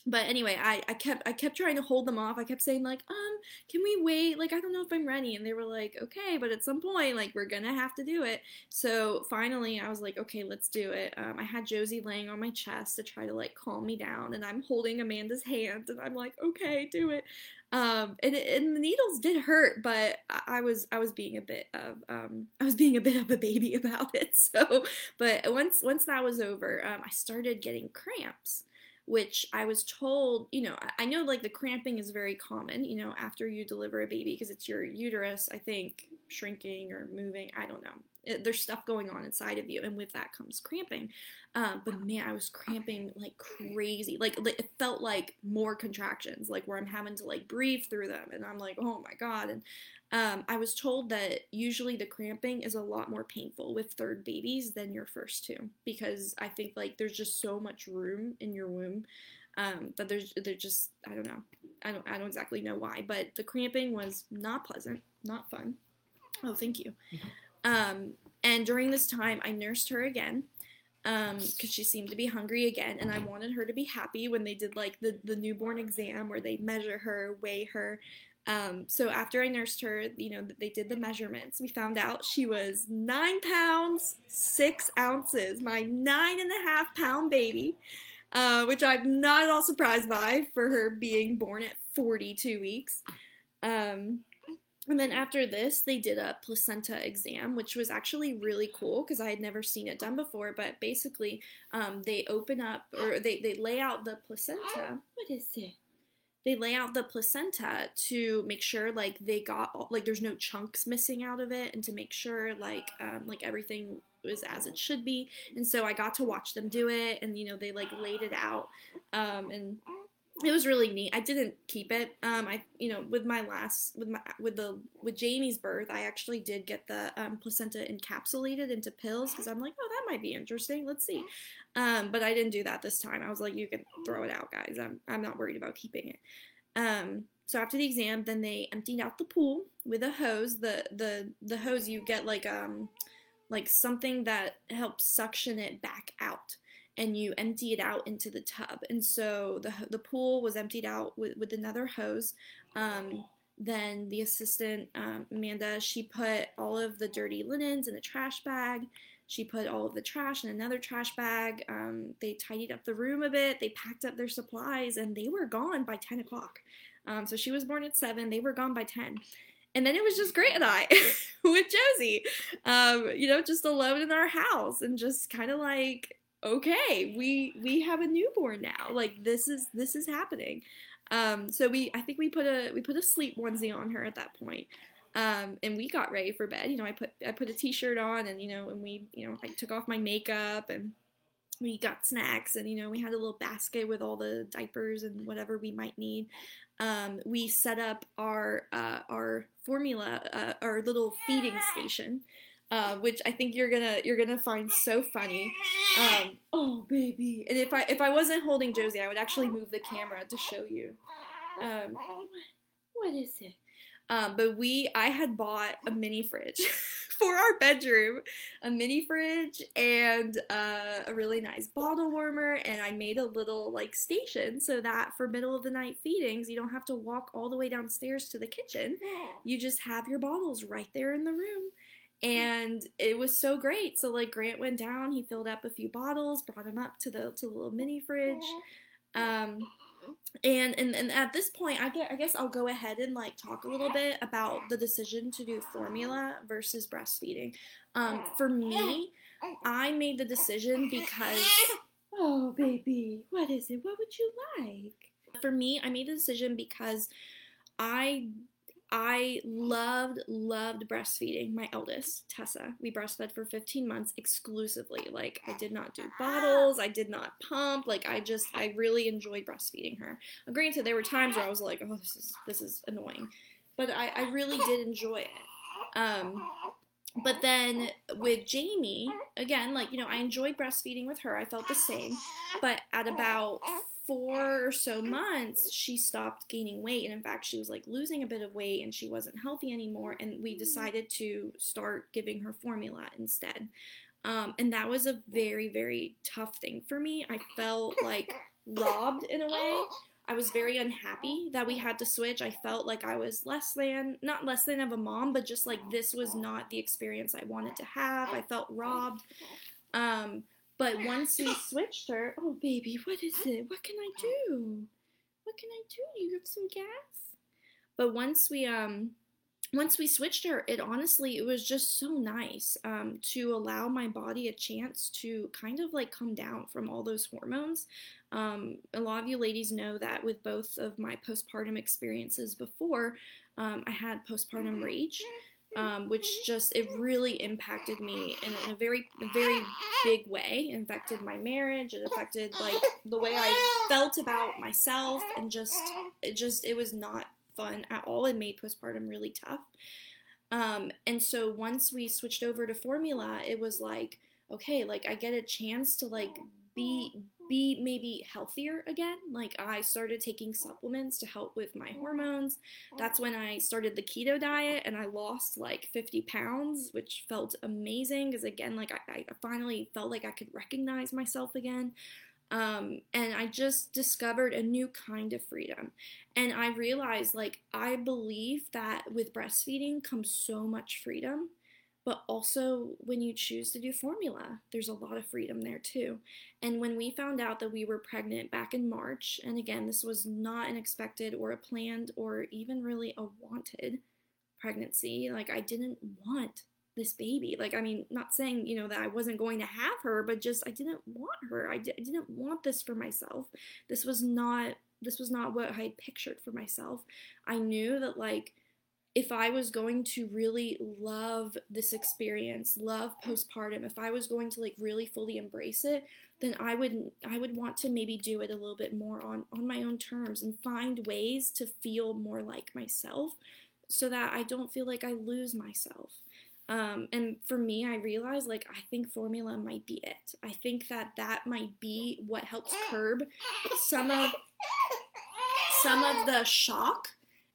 but anyway, I, I kept I kept trying to hold them off. I kept saying like, um, can we wait? Like I don't know if I'm ready. And they were like, okay, but at some point, like we're gonna have to do it. So finally, I was like, okay, let's do it. Um, I had Josie laying on my chest to try to like calm me down, and I'm holding Amanda's hand, and I'm like, okay, do it. Um, and, and the needles did hurt, but I, I was I was being a bit of um I was being a bit of a baby about it. So, but once once that was over, um, I started getting cramps which I was told, you know, I know like the cramping is very common, you know, after you deliver a baby because it's your uterus, I think, shrinking or moving. I don't know. It, there's stuff going on inside of you, and with that comes cramping. Um, but man, I was cramping like crazy. Like it felt like more contractions, like where I'm having to like breathe through them, and I'm like, oh my god. And um, I was told that usually the cramping is a lot more painful with third babies than your first two because I think like there's just so much room in your womb um, that there's there's just I don't know I don't I don't exactly know why, but the cramping was not pleasant, not fun. Oh, thank you. Um, and during this time, I nursed her again because she seemed to be hungry again, and I wanted her to be happy when they did like the the newborn exam where they measure her, weigh her. Um, so after I nursed her, you know, they did the measurements. We found out she was nine pounds six ounces, my nine and a half pound baby, uh, which I'm not at all surprised by for her being born at 42 weeks. Um, and then after this, they did a placenta exam, which was actually really cool because I had never seen it done before. But basically, um, they open up or they, they lay out the placenta. What is it? They lay out the placenta to make sure like they got all, like there's no chunks missing out of it, and to make sure like um, like everything was as it should be. And so I got to watch them do it, and you know they like laid it out, um, and it was really neat. I didn't keep it. Um, I you know with my last with my with the with Jamie's birth, I actually did get the um, placenta encapsulated into pills because I'm like, oh, that might be interesting. Let's see. Um, but I didn't do that this time. I was like, you can throw it out, guys. I'm I'm not worried about keeping it. Um, so after the exam, then they emptied out the pool with a hose. The the the hose you get like um like something that helps suction it back out and you empty it out into the tub. And so the the pool was emptied out with, with another hose. Um, then the assistant um, Amanda she put all of the dirty linens in a trash bag. She put all of the trash in another trash bag. Um, they tidied up the room a bit. They packed up their supplies, and they were gone by ten o'clock. Um, so she was born at seven. They were gone by ten. And then it was just Grant and I with Josie, um, you know, just alone in our house and just kind of like okay, we we have a newborn now. Like this is this is happening. Um, so we I think we put a we put a sleep onesie on her at that point. Um, and we got ready for bed. You know, I put I put a t-shirt on and you know, and we, you know, I took off my makeup and we got snacks and you know, we had a little basket with all the diapers and whatever we might need. Um, we set up our uh, our formula, uh, our little feeding station uh, which I think you're gonna you're gonna find so funny. Um, oh baby! And if I if I wasn't holding Josie, I would actually move the camera to show you. Um, what is it? Um, but we I had bought a mini fridge for our bedroom, a mini fridge and uh, a really nice bottle warmer, and I made a little like station so that for middle of the night feedings, you don't have to walk all the way downstairs to the kitchen. You just have your bottles right there in the room and it was so great. So like Grant went down, he filled up a few bottles, brought them up to the to the little mini fridge. Um, and, and and at this point, I get I guess I'll go ahead and like talk a little bit about the decision to do formula versus breastfeeding. Um, for me, I made the decision because oh baby, what is it? What would you like? For me, I made the decision because I I loved, loved breastfeeding my eldest, Tessa. We breastfed for 15 months exclusively. Like, I did not do bottles, I did not pump. Like, I just, I really enjoyed breastfeeding her. Granted, there were times where I was like, oh, this is, this is annoying. But I, I really did enjoy it. Um, but then with Jamie, again, like, you know, I enjoyed breastfeeding with her. I felt the same. But at about four or so months, she stopped gaining weight. And in fact, she was like losing a bit of weight and she wasn't healthy anymore. And we decided to start giving her formula instead. Um, and that was a very, very tough thing for me. I felt like robbed in a way. I was very unhappy that we had to switch. I felt like I was less than, not less than of a mom, but just like this was not the experience I wanted to have. I felt robbed. Um, but once we switched her, oh baby, what is it? What can I do? What can I do? You have some gas? But once we um once we switched her, it honestly it was just so nice um, to allow my body a chance to kind of like come down from all those hormones. Um, a lot of you ladies know that with both of my postpartum experiences before, um, I had postpartum rage um, which just it really impacted me in, a very very big way. It affected my marriage. It affected like the way I felt about myself, and just it just it was not fun at all. It made postpartum really tough. Um, and so once we switched over to formula, it was like okay, like I get a chance to like be be maybe healthier again. Like I started taking supplements to help with my hormones. That's when I started the keto diet and I lost like 50 pounds, which felt amazing because again, like I, I finally felt like I could recognize myself again. Um, and I just discovered a new kind of freedom. And I realized, like, I believe that with breastfeeding comes so much freedom, but also when you choose to do formula, there's a lot of freedom there too. And when we found out that we were pregnant back in March, and again, this was not an expected or a planned or even really a wanted pregnancy, like, I didn't want this baby. Like, I mean, not saying, you know, that I wasn't going to have her, but just I didn't want her. I, di- I didn't want this for myself. This was not this was not what I had pictured for myself. I knew that like if I was going to really love this experience, love postpartum, if I was going to like really fully embrace it, then I would I would want to maybe do it a little bit more on on my own terms and find ways to feel more like myself so that I don't feel like I lose myself. Um, and for me, I realized like I think formula might be it. I think that that might be what helps curb some of some of the shock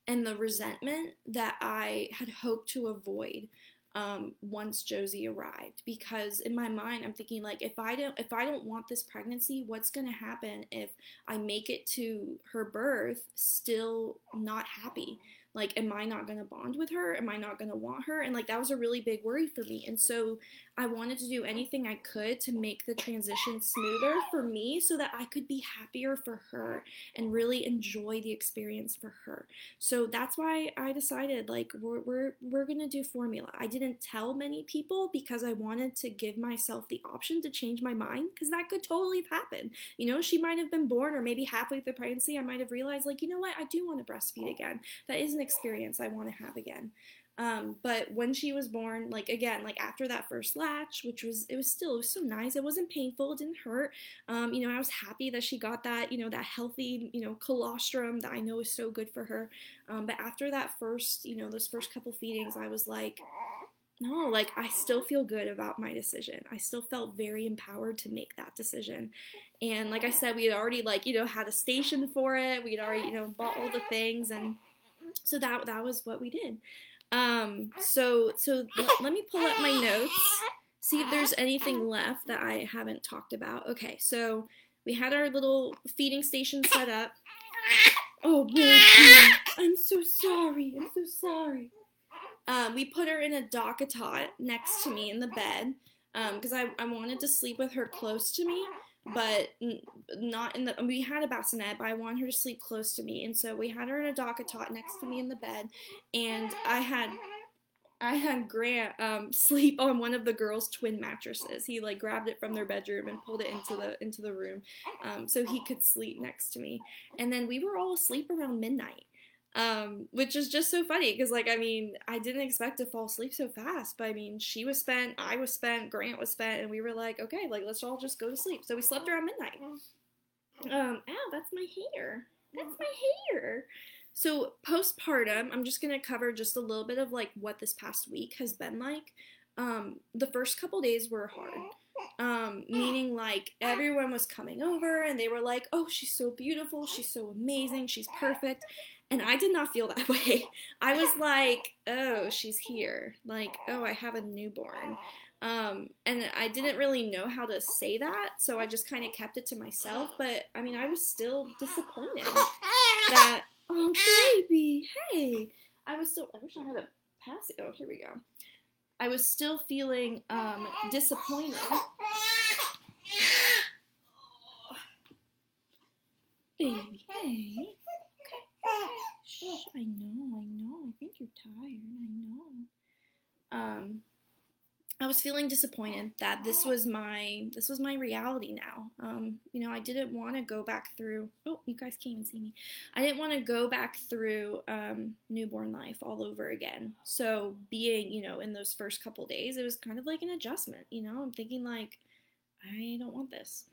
and the resentment that I had hoped to avoid um, once Josie arrived. Because in my mind, I'm thinking like if I don't if I don't want this pregnancy, what's gonna happen if I make it to her birth still not happy? Like, am I not going to bond with her? Am I not going to want her? And like, that was a really big worry for me. And so I wanted to do anything I could to make the transition smoother for me so that I could be happier for her and really enjoy the experience for her. So that's why I decided like we're we're, we're going to do formula. I didn't tell many people because I wanted to give myself the option to change my mind because that could totally have happened. You know, she might have been born or maybe halfway through pregnancy I might have realized like, you know what? I do want to breastfeed again. That is an experience I want to have again. Um, but when she was born, like again, like after that first latch, which was it was still it was so nice. It wasn't painful. It didn't hurt. Um, you know, I was happy that she got that you know that healthy you know colostrum that I know is so good for her. Um, but after that first you know those first couple feedings, I was like, no, like I still feel good about my decision. I still felt very empowered to make that decision. And like I said, we had already like you know had a station for it. We had already you know bought all the things and so that that was what we did. Um, so so let me pull up my notes, see if there's anything left that I haven't talked about. Okay, so we had our little feeding station set up. Oh, baby, I'm so sorry. I'm so sorry. Um, we put her in a DockATot next to me in the bed because um, I, I wanted to sleep with her close to me but not in the we had a bassinet but i wanted her to sleep close to me. And so we had her in a DockATot next to me in the bed. And i had i had grant um, sleep on one of the girls twin mattresses. He like grabbed it from their bedroom and pulled it into the into the room um, so he could sleep next to me. And then we were all asleep around midnight um, which is just so funny because like I mean I didn't expect to fall asleep so fast, but I mean she was spent, I was spent, Grant was spent, and we were like, okay, like let's all just go to sleep. So we slept around midnight. Um, ow, that's my hair. That's my hair. So postpartum, I'm just gonna cover just a little bit of like what this past week has been like. Um, the first couple days were hard. Um, meaning like everyone was coming over and they were like, oh, she's so beautiful, she's so amazing, she's perfect. And I did not feel that way. I was like, oh, she's here. Like, oh, I have a newborn. Um, and I didn't really know how to say that, so I just kind of kept it to myself. But I mean, I was still disappointed that, oh, baby, hey. I was still, I wish I had a pass. Oh, here we go. I was still feeling um, disappointed. Baby, hey. I know, I know. I think you're tired. I know. Um, I was feeling disappointed that this was my this was my reality now. Um, you know, I didn't want to go back through. Oh, you guys can't even see me. I didn't want to go back through um, newborn life all over again. So being, you know, in those first couple days, it was kind of like an adjustment. You know, I'm thinking like, I don't want this.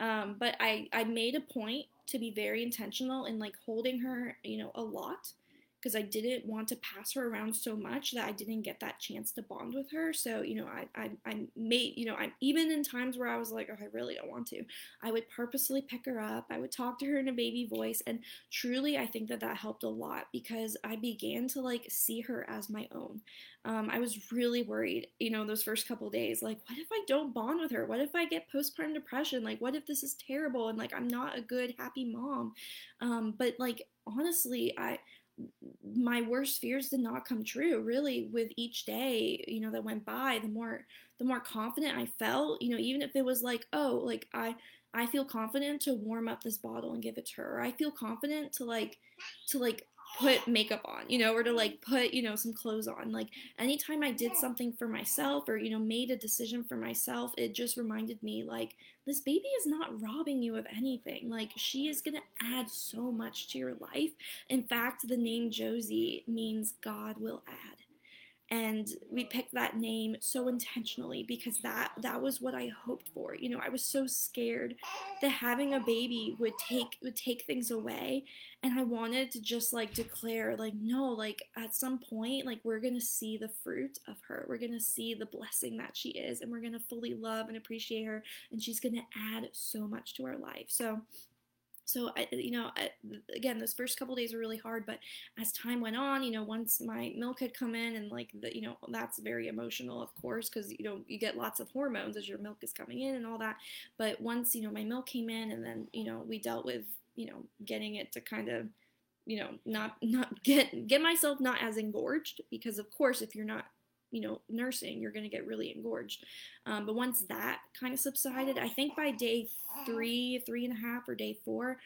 Um, but I I made a point to be very intentional in like holding her, you know, a lot because I didn't want to pass her around so much that I didn't get that chance to bond with her. So, you know, I, I, I made, you know, I'm even in times where I was like, oh, I really don't want to, I would purposely pick her up. I would talk to her in a baby voice. And truly, I think that that helped a lot because I began to like see her as my own. Um, I was really worried, you know, those first couple days. Like, what if I don't bond with her? What if I get postpartum depression? Like, what if this is terrible and like I'm not a good, happy mom? Um, but like, honestly, I, my worst fears did not come true really with each day you know that went by the more the more confident i felt you know even if it was like oh like i i feel confident to warm up this bottle and give it to her or i feel confident to like to like put makeup on, you know, or to like put, you know, some clothes on. Like anytime I did something for myself or, you know, made a decision for myself, it just reminded me like this baby is not robbing you of anything. Like she is going to add so much to your life. In fact, the name Josie means God will add and we picked that name so intentionally because that that was what I hoped for. You know, I was so scared that having a baby would take would take things away and I wanted to just like declare like no, like at some point like we're going to see the fruit of her. We're going to see the blessing that she is and we're going to fully love and appreciate her and she's going to add so much to our life. So so I, you know, I, again, those first couple days were really hard, but as time went on, you know, once my milk had come in, and like the, you know, that's very emotional, of course, because you know you get lots of hormones as your milk is coming in and all that. But once you know my milk came in, and then you know we dealt with you know getting it to kind of you know not not get get myself not as engorged because of course if you're not you know, nursing, you're going to get really engorged. Um, but once that kind of subsided, I think by day three, three and a half, or day four,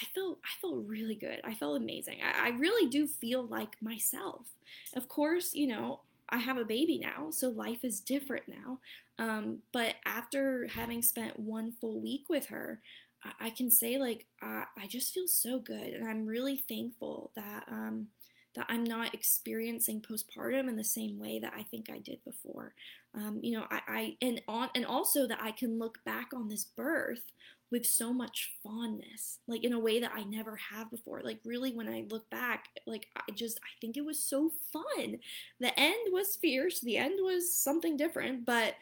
I felt I felt really good. I felt amazing. I, I really do feel like myself. Of course, you know, I have a baby now, so life is different now. Um, but after having spent one full week with her, I, I can say like I I just feel so good, and I'm really thankful that um, that I'm not experiencing postpartum in the same way that I think I did before. Um, you know, I, I and on and also that I can look back on this birth with so much fondness, like in a way that I never have before. Like really, when I look back, like I just I think it was so fun. The end was fierce. The end was something different, but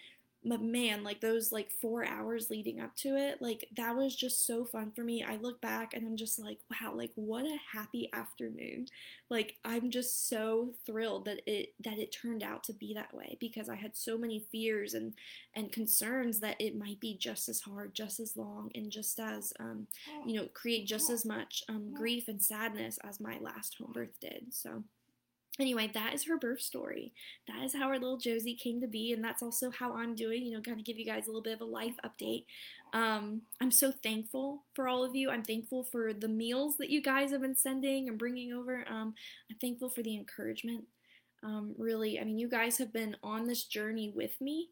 but man, like those like four hours leading up to it, like that was just so fun for me. I look back and I'm just like, wow, like what a happy afternoon. Like I'm just so thrilled that it that it turned out to be that way because I had so many fears and and concerns that it might be just as hard, just as long, and just as um, you know, create just as much um, grief and sadness as my last home birth did. So anyway, that is her birth story. That is how our little Josie came to be, and that's also how I'm doing. You know, kind of give you guys a little bit of a life update. Um, I'm so thankful for all of you. I'm thankful for the meals that you guys have been sending and bringing over. Um, I'm thankful for the encouragement. Um, really, I mean, you guys have been on this journey with me,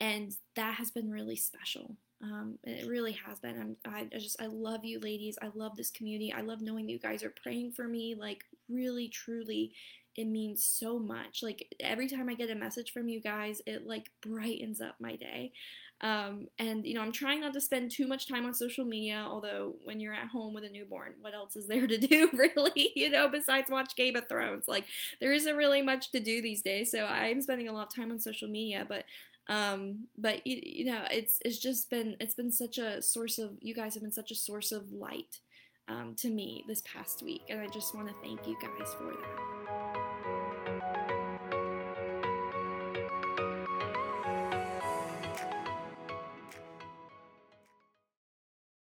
and that has been really special. Um, it really has been. I'm, I, I just, I love you ladies. I love this community. I love knowing that you guys are praying for me. Like, really, truly, it means so much. Like every time I get a message from you guys, it like brightens up my day. Um, and you know, I'm trying not to spend too much time on social media. Although when you're at home with a newborn, what else is there to do, really? You know, besides watch Game of Thrones, like there isn't really much to do these days. So I'm spending a lot of time on social media, but um but you, you know it's it's just been it's been such a source of you guys have been such a source of light um, to me this past week and i just want to thank you guys for that